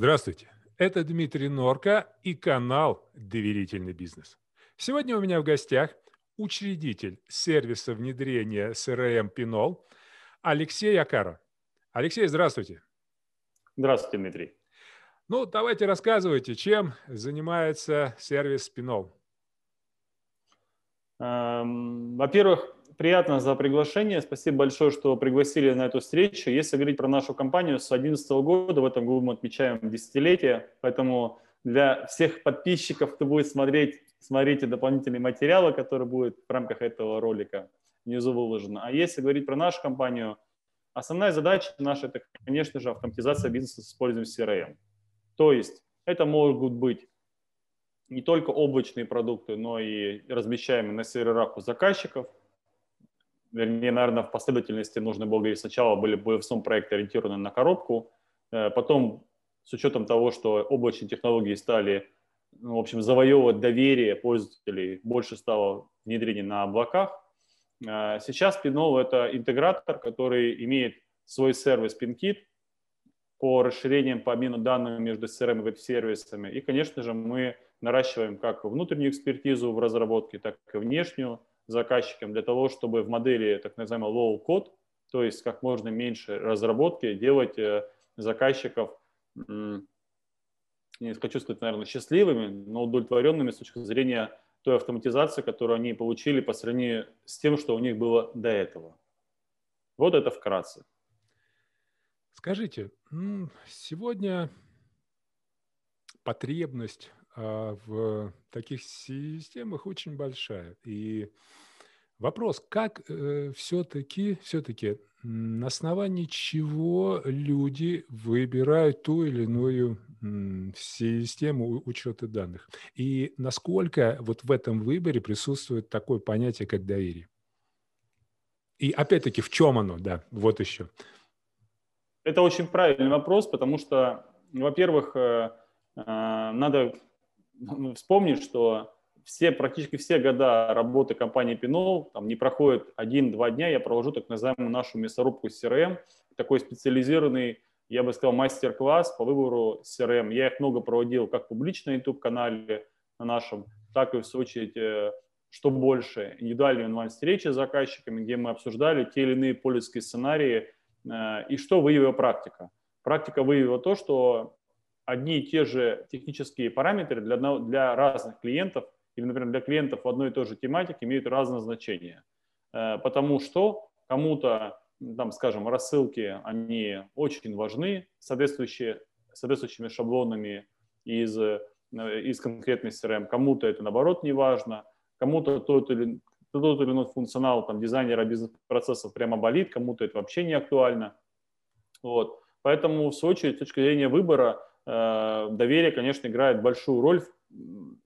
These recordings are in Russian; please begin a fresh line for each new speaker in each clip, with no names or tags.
Здравствуйте, это Дмитрий Норка и канал «Доверительный бизнес». Сегодня у меня в гостях учредитель сервиса внедрения CRM Pinol Алексей Акара. Алексей, здравствуйте.
Здравствуйте, Дмитрий.
Ну, давайте рассказывайте, чем занимается сервис Pinol.
Эм, во-первых, приятно за приглашение. Спасибо большое, что пригласили на эту встречу. Если говорить про нашу компанию, с 2011 года, в этом году мы отмечаем десятилетие, поэтому для всех подписчиков, кто будет смотреть, смотрите дополнительные материалы, которые будут в рамках этого ролика внизу выложены. А если говорить про нашу компанию, основная задача наша – это, конечно же, автоматизация бизнеса с использованием CRM. То есть это могут быть не только облачные продукты, но и размещаемые на серверах у заказчиков – вернее, наверное, в последовательности нужно было говорить, сначала были бы в самом проекте ориентированы на коробку, э, потом с учетом того, что облачные технологии стали, ну, в общем, завоевывать доверие пользователей, больше стало внедрений на облаках. Э, сейчас Pinol – это интегратор, который имеет свой сервис PinKit по расширениям по обмену данными между CRM и веб-сервисами. И, конечно же, мы наращиваем как внутреннюю экспертизу в разработке, так и внешнюю заказчикам для того, чтобы в модели так называемый low code, то есть как можно меньше разработки, делать э, заказчиков, не хочу сказать, наверное, счастливыми, но удовлетворенными с точки зрения той автоматизации, которую они получили по сравнению с тем, что у них было до этого. Вот это вкратце.
Скажите, сегодня потребность а, в таких системах очень большая. И вопрос, как э, все-таки, все-таки на основании чего люди выбирают ту или иную систему учета данных? И насколько вот в этом выборе присутствует такое понятие, как доверие? И опять-таки, в чем оно, да, вот еще.
Это очень правильный вопрос, потому что, во-первых, э, э, надо вспомнить, что все, практически все года работы компании Pinol там не проходит один-два дня, я провожу так называемую нашу мясорубку CRM, такой специализированный, я бы сказал, мастер-класс по выбору CRM. Я их много проводил как публично на YouTube-канале на нашем, так и в очередь, э, что больше, индивидуальные онлайн-встречи с заказчиками, где мы обсуждали те или иные пользовательские сценарии э, и что выявила практика. Практика выявила то, что одни и те же технические параметры для, для разных клиентов или, например, для клиентов в одной и той же тематике имеют разное значение. Э, потому что кому-то, там, скажем, рассылки, они очень важны, соответствующие, соответствующими шаблонами из, э, из конкретной CRM. Кому-то это, наоборот, не важно. Кому-то тот или, тот или иной функционал там, дизайнера бизнес-процессов прямо болит, кому-то это вообще не актуально. Вот. Поэтому, в свою очередь, с точки зрения выбора, Э, доверие, конечно, играет большую роль.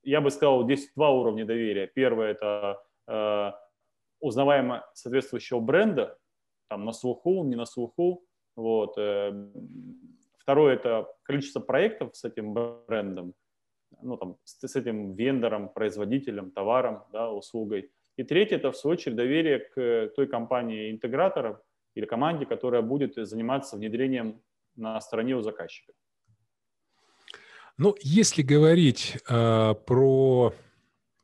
Я бы сказал, здесь два уровня доверия. Первое – это э, узнаваемость соответствующего бренда, там на слуху, не на слуху. Вот. Э, второе – это количество проектов с этим брендом, ну, там, с, с этим вендором, производителем, товаром, да, услугой. И третье – это, в свою очередь, доверие к той компании-интеграторам или команде, которая будет заниматься внедрением на стороне у заказчика.
Ну, если говорить э, про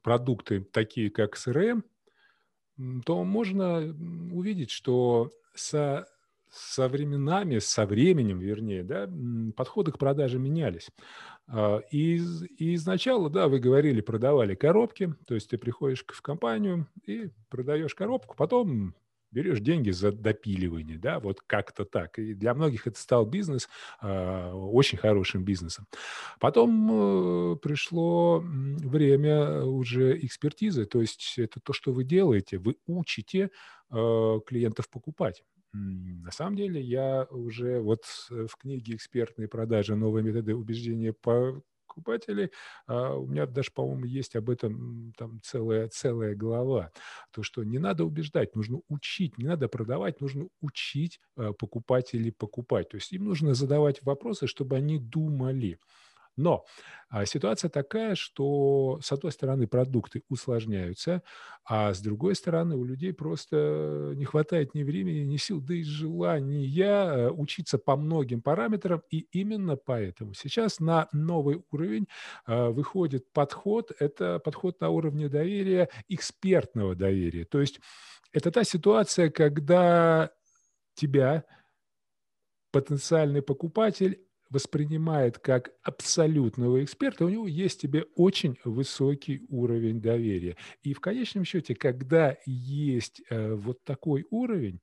продукты, такие как CRM, то можно увидеть, что со, со временами, со временем, вернее, да, подходы к продаже менялись. А, и, и изначально, да, вы говорили, продавали коробки, то есть ты приходишь в компанию и продаешь коробку, потом берешь деньги за допиливание, да, вот как-то так. И для многих это стал бизнес, э, очень хорошим бизнесом. Потом э, пришло время уже экспертизы, то есть это то, что вы делаете, вы учите э, клиентов покупать. На самом деле я уже вот в книге «Экспертные продажи. Новые методы убеждения по покупателей. А у меня даже, по-моему, есть об этом там целая, целая глава. То, что не надо убеждать, нужно учить, не надо продавать, нужно учить а, покупателей покупать. То есть им нужно задавать вопросы, чтобы они думали. Но а, ситуация такая, что с одной стороны продукты усложняются, а с другой стороны у людей просто не хватает ни времени, ни сил, да и желания э, учиться по многим параметрам. И именно поэтому сейчас на новый уровень а, выходит подход, это подход на уровне доверия, экспертного доверия. То есть это та ситуация, когда тебя потенциальный покупатель воспринимает как абсолютного эксперта, у него есть тебе очень высокий уровень доверия. И в конечном счете, когда есть э, вот такой уровень,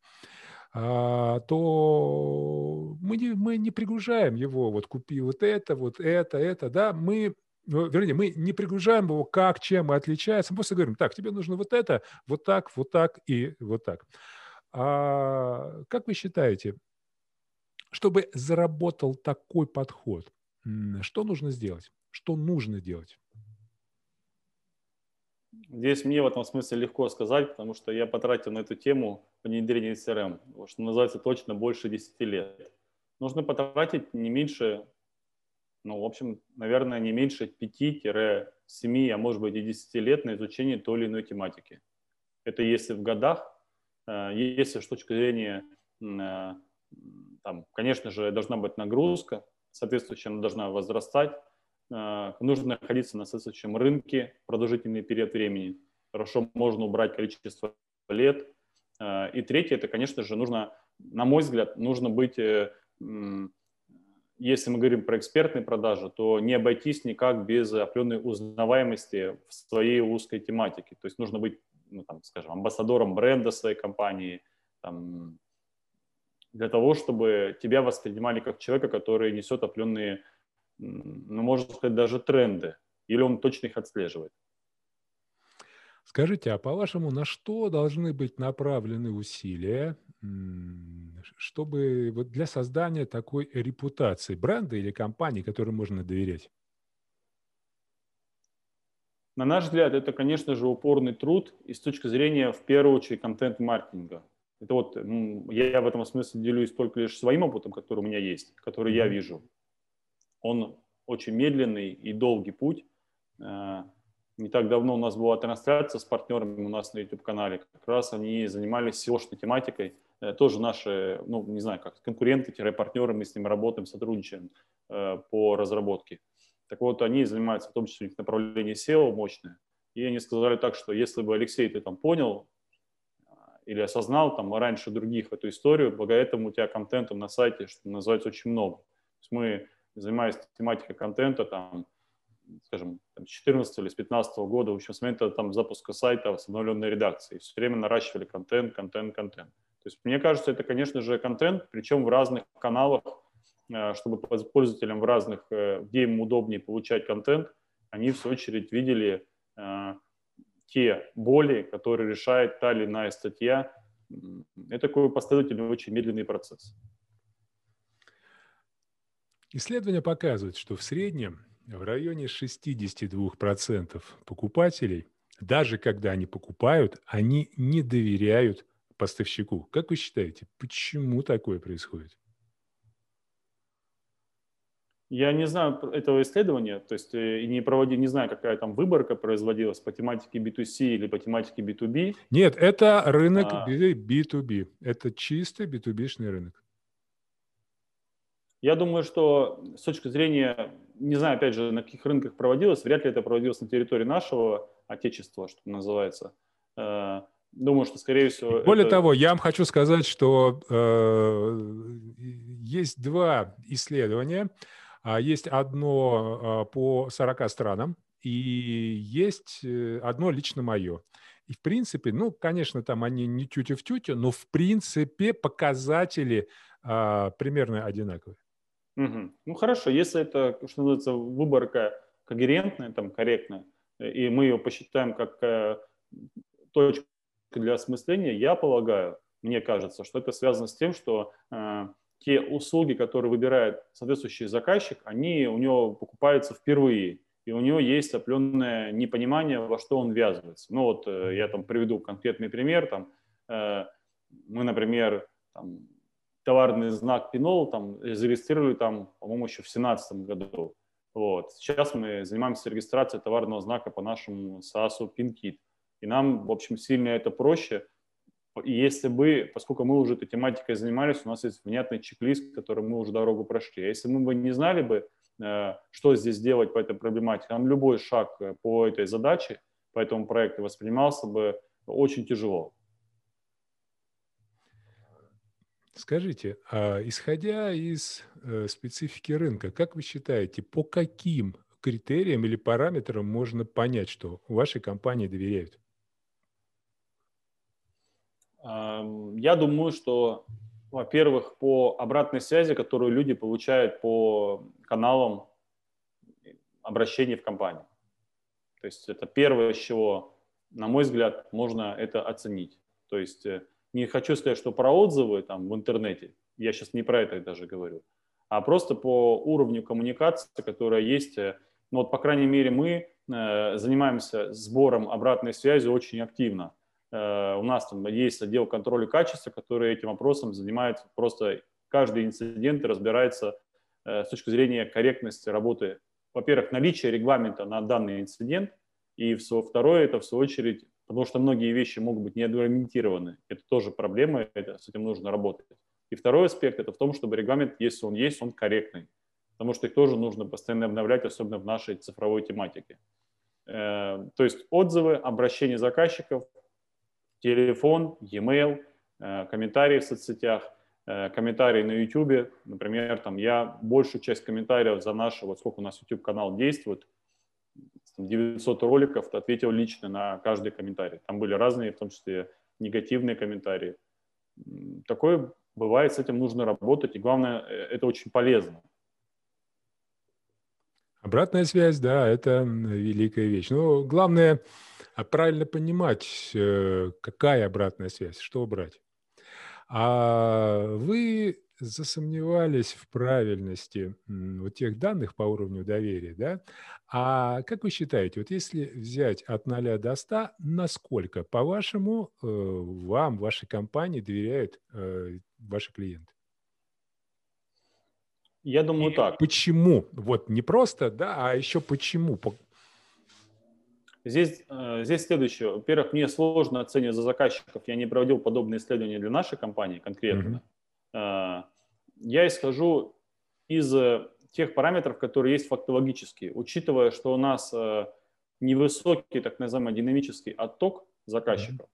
а, то мы не, мы не пригружаем его, вот купи вот это, вот это, это, да, мы ну, вернее, мы не пригружаем его, как, чем отличается, мы просто говорим, так, тебе нужно вот это, вот так, вот так и вот так. А, как вы считаете, чтобы заработал такой подход, что нужно сделать? Что нужно делать?
Здесь мне в этом смысле легко сказать, потому что я потратил на эту тему внедрение CRM, что называется точно больше 10 лет. Нужно потратить не меньше, ну, в общем, наверное, не меньше 5-7, а может быть и 10 лет на изучение той или иной тематики. Это если в годах, э, если с точки зрения э, там, конечно же, должна быть нагрузка, соответствующая она должна возрастать, э, нужно находиться на соответствующем рынке продолжительный период времени. Хорошо можно убрать количество лет. Э, и третье, это, конечно же, нужно, на мой взгляд, нужно быть, э, если мы говорим про экспертные продажи, то не обойтись никак без определенной узнаваемости в своей узкой тематике. То есть нужно быть, ну, там, скажем, амбассадором бренда своей компании, там, для того, чтобы тебя воспринимали как человека, который несет определенные, ну, можно сказать, даже тренды, или он точно их отслеживает.
Скажите, а по-вашему, на что должны быть направлены усилия, чтобы вот для создания такой репутации бренда или компании, которой можно доверять?
На наш взгляд, это, конечно же, упорный труд и с точки зрения, в первую очередь, контент-маркетинга. Это вот, я в этом смысле делюсь только лишь своим опытом, который у меня есть, который я вижу. Он очень медленный и долгий путь. Э, не так давно у нас была трансляция с партнерами у нас на YouTube-канале. Как раз они занимались SEO-шной тематикой. Э, тоже наши, ну, не знаю, как конкуренты-партнеры, мы с ними работаем, сотрудничаем э, по разработке. Так вот, они занимаются в том числе их направление SEO мощное. И они сказали так, что если бы, Алексей, ты там понял или осознал там раньше других эту историю, благодаря этому у тебя контента на сайте, что называется, очень много. То есть мы, занимаясь тематикой контента, там, скажем, с 14 или с 15 года, в общем, с момента там, запуска сайта с обновленной редакцией, все время наращивали контент, контент, контент. То есть мне кажется, это, конечно же, контент, причем в разных каналах, э, чтобы пользователям в разных, э, где им удобнее получать контент, они в свою очередь видели э, те боли, которые решает та или иная статья. Это такой последовательный, очень медленный процесс.
Исследования показывают, что в среднем в районе 62% покупателей, даже когда они покупают, они не доверяют поставщику. Как вы считаете, почему такое происходит?
Я не знаю этого исследования, то есть э, не проводи, не знаю, какая там выборка производилась по тематике B2C или по тематике B2B.
Нет, это рынок а... B2B. Это чистый B2B-шный рынок.
Я думаю, что с точки зрения, не знаю, опять же, на каких рынках проводилось, вряд ли это проводилось на территории нашего отечества, что называется. Э, думаю, что, скорее всего...
Более это... того, я вам хочу сказать, что э, есть два исследования, есть одно а, по 40 странам, и есть э, одно лично мое. И в принципе, ну, конечно, там они не тютю в тютю, но в принципе показатели а, примерно одинаковые.
Угу. Ну хорошо, если это, что называется, выборка когерентная, там, корректная, и мы ее посчитаем как э, точку для осмысления, я полагаю, мне кажется, что это связано с тем, что э, те услуги, которые выбирает соответствующий заказчик, они у него покупаются впервые, и у него есть определенное непонимание, во что он ввязывается. Ну вот э, я там приведу конкретный пример. Там, э, мы, например, там, товарный знак Пинол там, зарегистрировали, там, по-моему, еще в 2017 году. Вот. Сейчас мы занимаемся регистрацией товарного знака по нашему САСу PinKit. И нам, в общем, сильно это проще. Если бы, поскольку мы уже этой тематикой занимались, у нас есть внятный чек-лист, который мы уже дорогу прошли. А если мы бы не знали бы, э, что здесь делать по этой проблематике, нам любой шаг э, по этой задаче, по этому проекту воспринимался бы очень тяжело.
Скажите, а исходя из э, специфики рынка, как вы считаете, по каким критериям или параметрам можно понять, что вашей компании доверяют?
Я думаю, что, во-первых, по обратной связи, которую люди получают по каналам обращений в компанию. То есть это первое, с чего, на мой взгляд, можно это оценить. То есть э, не хочу сказать, что про отзывы там в интернете, я сейчас не про это даже говорю, а просто по уровню коммуникации, которая есть. Э, ну вот, по крайней мере, мы э, занимаемся сбором обратной связи очень активно. Э, у нас там есть отдел контроля качества, который этим вопросом занимается просто каждый инцидент и разбирается э, с точки зрения корректности работы. Во-первых, наличие регламента на данный инцидент, и второе, это в свою очередь потому что многие вещи могут быть не аргументированы. Это тоже проблема, это, с этим нужно работать. И второй аспект – это в том, чтобы регламент, если он есть, он корректный, потому что их тоже нужно постоянно обновлять, особенно в нашей цифровой тематике. Э, то есть отзывы, обращения заказчиков, телефон, e-mail, э, комментарии в соцсетях, э, комментарии на YouTube. Например, там я большую часть комментариев за наш, вот сколько у нас YouTube-канал действует, 900 роликов, ответил лично на каждый комментарий. Там были разные, в том числе негативные комментарии. Такое бывает, с этим нужно работать, и главное, э, это очень полезно.
Обратная связь, да, это великая вещь. Но главное а правильно понимать, э, какая обратная связь, что брать. А вы засомневались в правильности вот тех данных по уровню доверия, да? А как вы считаете, вот если взять от 0 до 100, насколько, по-вашему, э, вам, вашей компании доверяют э, ваши клиенты?
Я думаю, И так.
Почему? Вот не просто, да, а еще почему?
Здесь, э, здесь следующее. Во-первых, мне сложно оценивать за заказчиков. Я не проводил подобные исследования для нашей компании конкретно. Mm-hmm. Я исхожу из э, тех параметров, которые есть фактологические, учитывая, что у нас невысокий так называемый динамический отток заказчиков,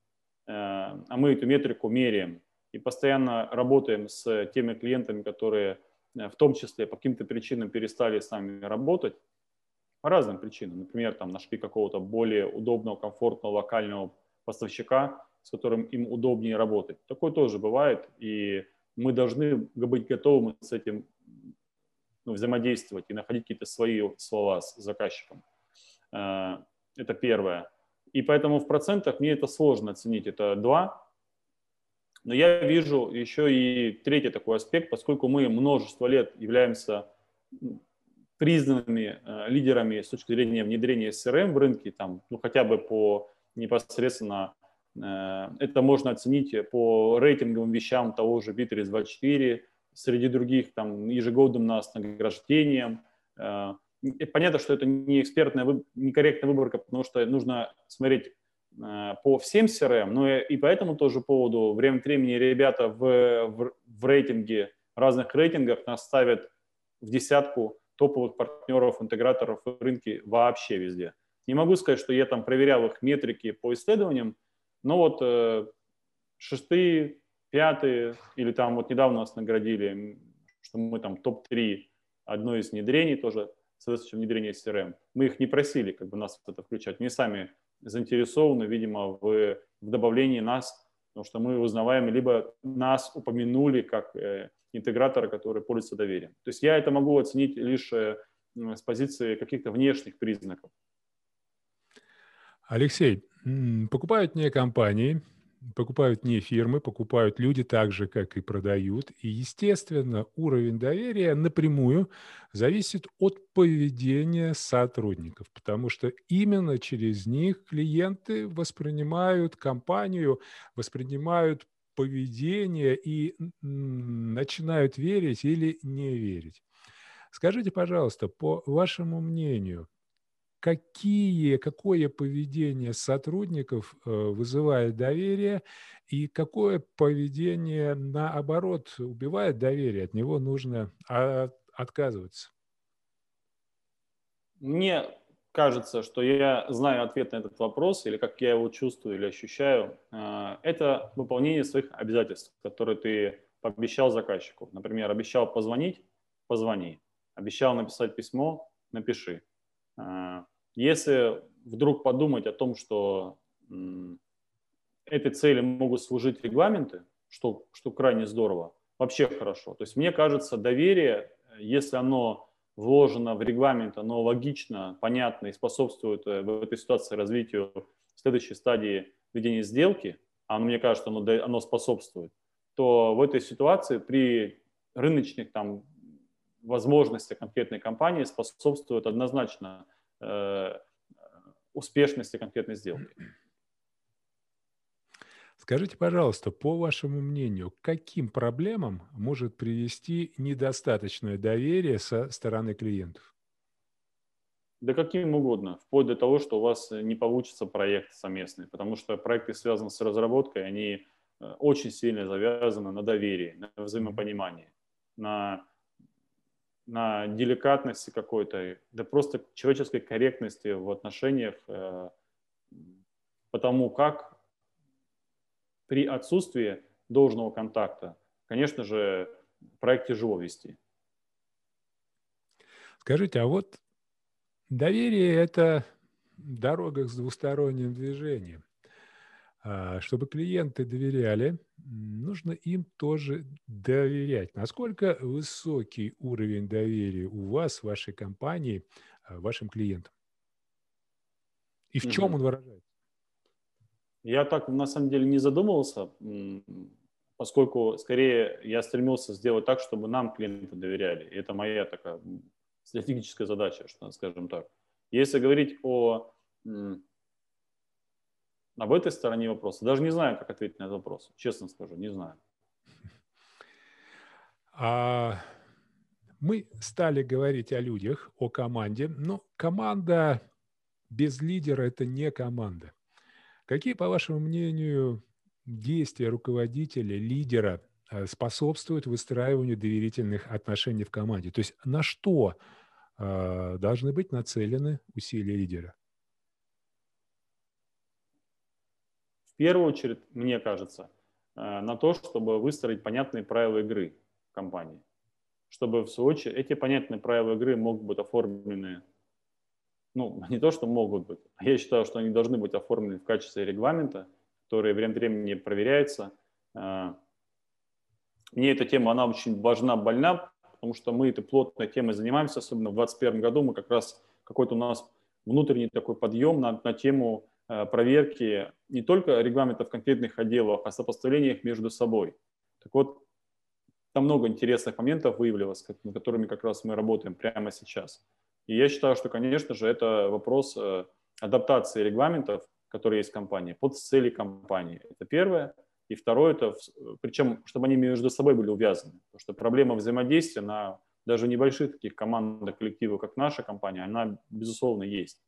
а мы эту метрику меряем и постоянно работаем с теми клиентами, которые в том числе по каким-то причинам перестали с нами работать, по разным причинам. Например, там нашли какого-то более удобного, комфортного, локального поставщика, с которым им удобнее работать. Такое тоже бывает, и мы должны быть готовы с этим ну, взаимодействовать и находить какие-то свои слова с заказчиком. Э, это первое. И поэтому в процентах мне это сложно оценить. Это два. Но я вижу еще и третий такой аспект, поскольку мы множество лет являемся признанными э, лидерами с точки зрения внедрения CRM в рынке, там, ну, хотя бы по непосредственно Э, это можно оценить по рейтинговым вещам того же Bittrex24, среди других там ежегодным нас награждением. Э, понятно, что это не экспертная, некорректная выборка, потому что нужно смотреть по всем CRM, но и по этому тоже поводу время от времени ребята в, в, в рейтинге, разных рейтингах нас ставят в десятку топовых партнеров, интеграторов в рынке вообще везде. Не могу сказать, что я там проверял их метрики по исследованиям, ну вот э, шестые, пятые, или там вот недавно нас наградили, что мы там топ-3 одно из внедрений тоже, соответственно, внедрение CRM. Мы их не просили как бы нас это включать. Мы сами заинтересованы, видимо, в, в добавлении нас, потому что мы узнаваем, либо нас упомянули как э, интегратора, который пользуется доверием. То есть я это могу оценить лишь э, с позиции каких-то внешних признаков.
Алексей, покупают не компании, покупают не фирмы, покупают люди так же, как и продают. И, естественно, уровень доверия напрямую зависит от поведения сотрудников, потому что именно через них клиенты воспринимают компанию, воспринимают поведение и начинают верить или не верить. Скажите, пожалуйста, по вашему мнению, какие, какое поведение сотрудников э, вызывает доверие и какое поведение, наоборот, убивает доверие, от него нужно а, отказываться?
Мне кажется, что я знаю ответ на этот вопрос, или как я его чувствую или ощущаю, э, это выполнение своих обязательств, которые ты пообещал заказчику. Например, обещал позвонить – позвони. Обещал написать письмо – напиши. Э, если вдруг подумать о том, что этой цели могут служить регламенты, что, что крайне здорово, вообще хорошо. То есть мне кажется, доверие, если оно вложено в регламент, оно логично, понятно и способствует э, в этой ситуации развитию следующей стадии ведения сделки, а мне кажется, оно, оно способствует, то в этой ситуации при рыночных там, возможностях конкретной компании способствует однозначно Э, успешности конкретной сделки.
Скажите, пожалуйста, по вашему мнению, к каким проблемам может привести недостаточное доверие со стороны клиентов?
Да каким угодно, вплоть до того, что у вас не получится проект совместный, потому что проекты, связанные с разработкой, они э, очень сильно завязаны на доверии, на взаимопонимании, на на деликатности какой-то, да просто человеческой корректности в отношениях, э, потому как при отсутствии должного контакта, конечно же, проект тяжело вести.
Скажите, а вот доверие – это дорога с двусторонним движением. А, чтобы клиенты доверяли, нужно им тоже доверять. Насколько высокий уровень доверия у вас, вашей компании, а, вашим клиентам? И в чем угу. он выражается?
Я так на самом деле не задумывался, поскольку скорее я стремился сделать так, чтобы нам клиенты доверяли. И это моя такая стратегическая задача, что скажем так. Если говорить о об этой стороне вопроса. Даже не знаю, как ответить на этот вопрос. Честно скажу, не знаю.
А мы стали говорить о людях, о команде. Но команда без лидера – это не команда. Какие, по вашему мнению, действия руководителя, лидера э, способствуют выстраиванию доверительных отношений в команде? То есть на что э, должны быть нацелены усилия лидера?
В первую очередь, мне кажется, э, на то, чтобы выстроить понятные правила игры в компании. Чтобы, в свою очередь, эти понятные правила игры могут быть оформлены, ну, не то, что могут быть, а я считаю, что они должны быть оформлены в качестве регламента, который время от времени проверяется. Э, мне эта тема, она очень важна, больна, потому что мы этой плотной темой занимаемся, особенно в 2021 году мы как раз какой-то у нас внутренний такой подъем на, на тему проверки не только регламентов конкретных отделов, а сопоставления их между собой. Так вот, там много интересных моментов выявилось, над которыми как раз мы работаем прямо сейчас. И я считаю, что, конечно же, это вопрос э, адаптации регламентов, которые есть в компании, под цели компании. Это первое. И второе, это, причем, чтобы они между собой были увязаны. Потому что проблема взаимодействия на даже небольших таких командах, коллективах, как наша компания, она, безусловно, есть.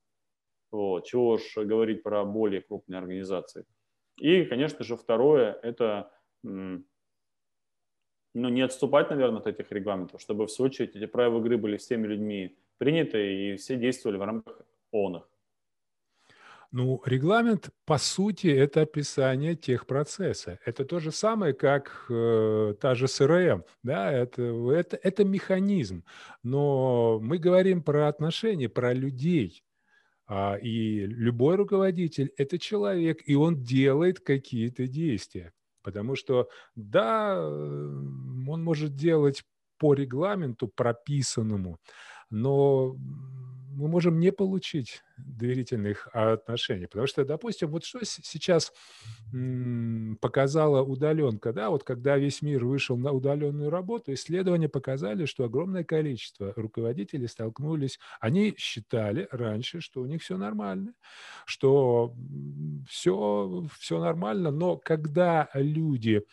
Вот. Чего уж говорить про более крупные организации. И, конечно же, второе – это ну, не отступать, наверное, от этих регламентов, чтобы в свою очередь эти правила игры были всеми людьми приняты и все действовали в рамках ООН.
Ну, регламент, по сути, это описание тех процесса. Это то же самое, как э, та же СРМ. Да? Это, это, это механизм. Но мы говорим про отношения, про людей. А, и любой руководитель – это человек, и он делает какие-то действия. Потому что, да, он может делать по регламенту прописанному, но мы можем не получить доверительных отношений. Потому что, допустим, вот что сейчас показала удаленка, да, вот когда весь мир вышел на удаленную работу, исследования показали, что огромное количество руководителей столкнулись, они считали раньше, что у них все нормально, что все, все нормально, но когда люди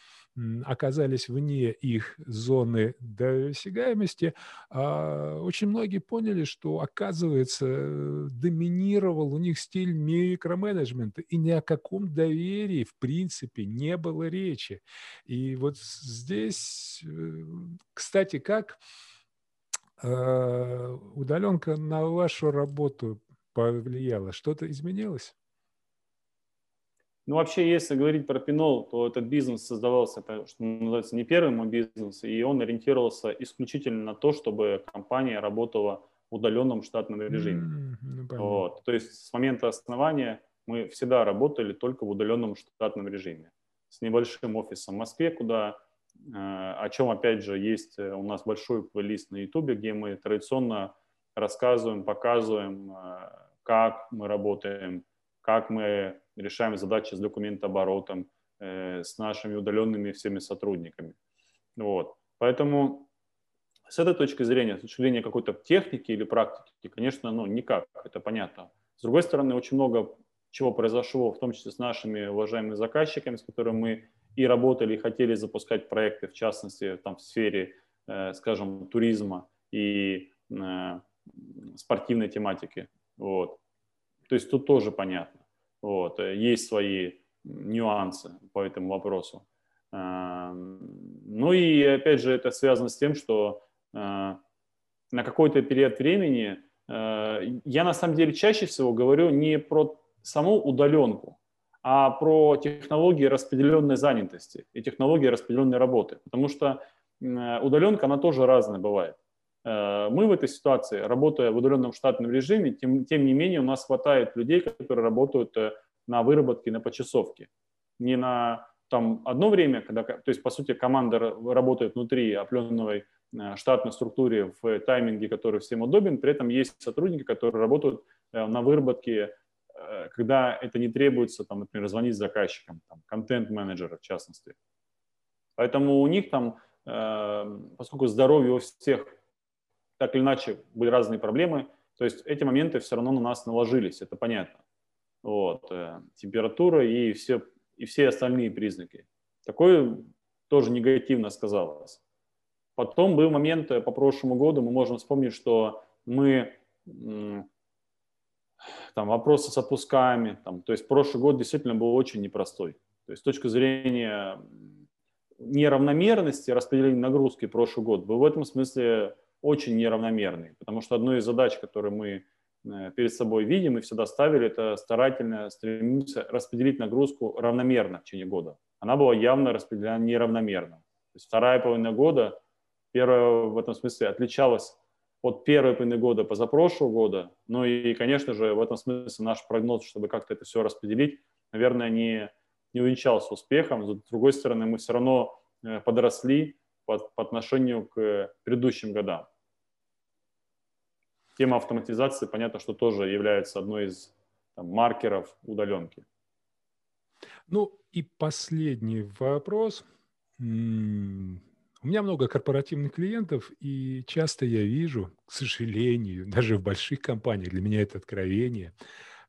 оказались вне их зоны досягаемости, а, очень многие поняли, что, оказывается, доминировал у них стиль микроменеджмента, и ни о каком доверии, в принципе, не было речи. И вот здесь, э, кстати, как а, удаленка на вашу работу повлияла? Что-то изменилось?
Ну, вообще, если говорить про Пинол, то этот бизнес создавался, это, что называется, не первый мой бизнес, и он ориентировался исключительно на то, чтобы компания работала в удаленном штатном режиме. Mm, вот. То есть с момента основания мы всегда работали только в удаленном штатном режиме. С небольшим офисом в Москве, куда, э, о чем, опять же, есть э, у нас большой плейлист на YouTube, где мы традиционно рассказываем, показываем, э, как мы работаем, как мы решаем задачи с документооборотом, э, с нашими удаленными всеми сотрудниками. Вот. Поэтому с этой точки зрения, с точки зрения какой-то техники или практики, конечно, ну, никак, это понятно. С другой стороны, очень много чего произошло, в том числе с нашими уважаемыми заказчиками, с которыми мы и работали, и хотели запускать проекты, в частности, там, в сфере, э, скажем, туризма и э, спортивной тематики. Вот. То есть тут тоже понятно. Вот. Э, есть свои нюансы по этому вопросу. Эм, ну и опять же это связано с тем, что э, на какой-то период времени э, я на самом деле чаще всего говорю не про саму удаленку, а про технологии распределенной занятости и технологии распределенной работы. Потому что удаленка, она тоже разная бывает. Э, мы в этой ситуации, работая в удаленном штатном режиме, тем, тем не менее у нас хватает людей, которые работают э, на выработке, на почасовке. Не на там одно время, когда, то есть, по сути, команда работает внутри определенной э, штатной структуре в тайминге, который всем удобен, при этом есть сотрудники, которые работают на выработке, когда это не требуется, там, например, звонить заказчикам, контент-менеджера в частности. Поэтому у них там, поскольку здоровье у всех так или иначе были разные проблемы. То есть эти моменты все равно на нас наложились, это понятно. Вот, э, температура и все, и все остальные признаки. Такое тоже негативно сказалось. Потом был момент э, по прошлому году, мы можем вспомнить, что мы там вопросы с отпусками, там, то есть прошлый год действительно был очень непростой. То есть с точки зрения неравномерности распределения нагрузки прошлый год был в этом смысле очень неравномерный, потому что одной из задач, которые мы э, перед собой видим и всегда ставили, это старательно стремиться распределить нагрузку равномерно в течение года. Она была явно распределена неравномерно. То есть вторая половина года, первая в этом смысле отличалась от первой половины года позапрошлого года. Ну и, конечно же, в этом смысле наш прогноз, чтобы как-то это все распределить, наверное, не, не увенчался успехом. С другой стороны, мы все равно э, подросли по, по отношению к предыдущим годам. Тема автоматизации, понятно, что тоже является одной из там, маркеров удаленки.
Ну и последний вопрос. У меня много корпоративных клиентов, и часто я вижу, к сожалению, даже в больших компаниях, для меня это откровение,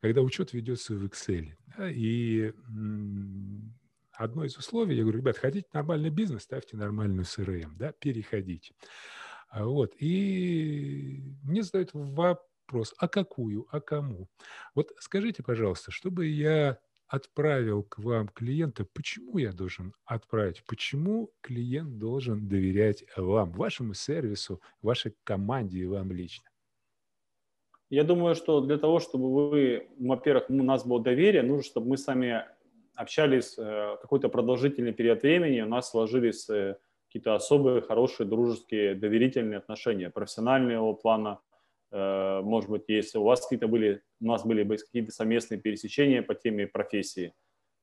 когда учет ведется в Excel. И одно из условий, я говорю, ребят, хотите нормальный бизнес, ставьте нормальную CRM, да, переходите. А вот. И мне задают вопрос, а какую, а кому? Вот скажите, пожалуйста, чтобы я отправил к вам клиента, почему я должен отправить? Почему клиент должен доверять вам, вашему сервису, вашей команде и вам лично?
Я думаю, что для того, чтобы вы, во-первых, у нас было доверие, нужно, чтобы мы сами общались э, какой-то продолжительный период времени, у нас сложились э, какие-то особые, хорошие, дружеские, доверительные отношения, профессионального плана. Э, может быть, если у вас какие-то были, у нас были бы какие-то совместные пересечения по теме профессии.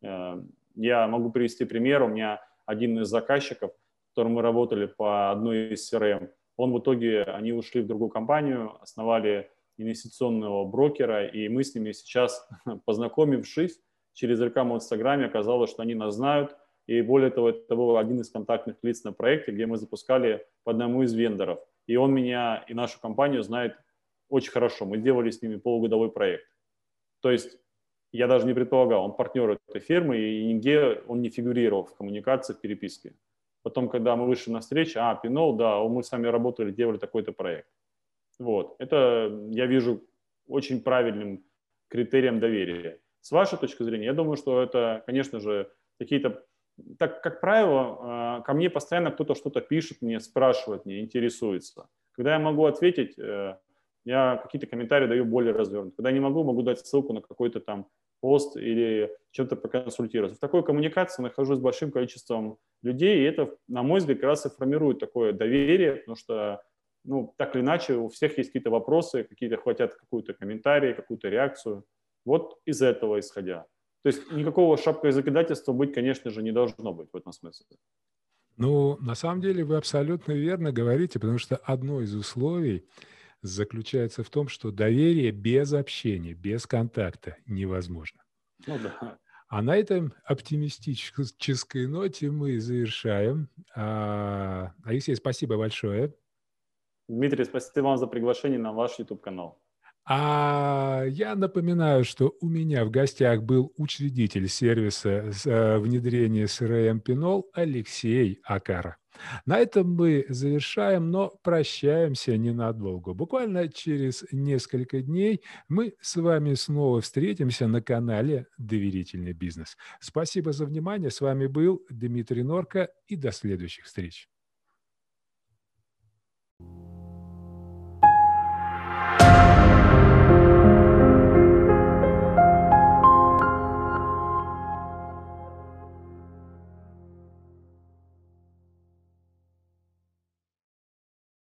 Э, я могу привести пример. У меня один из заказчиков, с которым мы работали по одной из CRM, он в итоге, они ушли в другую компанию, основали инвестиционного брокера, и мы с ними сейчас, познакомившись через рекламу в Инстаграме, оказалось, что они нас знают, и более того, это был один из контактных лиц на проекте, где мы запускали по одному из вендоров. И он меня и нашу компанию знает очень хорошо. Мы делали с ними полугодовой проект. То есть Я даже не предполагал, он партнер этой фирмы, и нигде он не фигурировал в коммуникации, в переписке. Потом, когда мы вышли на встречу, а, Пинол, да, мы с вами работали, делали такой-то проект. Вот. Это я вижу очень правильным критерием доверия. С вашей точки зрения, я думаю, что это, конечно же, какие-то... Так, как правило, а, ко мне постоянно кто-то что-то пишет, мне спрашивает, мне интересуется. Когда я могу ответить, э, я какие-то комментарии даю более развернутые. Когда не могу, могу дать ссылку на какой-то там пост или чем-то проконсультироваться. В такой коммуникации нахожусь с большим количеством людей, и это, на мой взгляд, как раз и формирует такое доверие, потому что, ну, так или иначе, у всех есть какие-то вопросы, какие-то хотят какую-то комментарий, какую-то реакцию. Вот из этого исходя. То есть никакого шапкоязыкидательства быть, конечно же, не должно быть в этом смысле.
Ну, на самом деле вы абсолютно верно говорите, потому что одно из условий заключается в том, что доверие без общения, без контакта невозможно. Ну да. А на этом оптимистической ноте мы завершаем. А, Алексей, спасибо большое.
Дмитрий, спасибо вам за приглашение на ваш YouTube-канал.
А я напоминаю, что у меня в гостях был учредитель сервиса э, внедрения CRM Pinol Алексей Акара. На этом мы завершаем, но прощаемся ненадолго. Буквально через несколько дней мы с вами снова встретимся на канале «Доверительный бизнес». Спасибо за внимание. С вами был Дмитрий Норка и до следующих встреч. thank you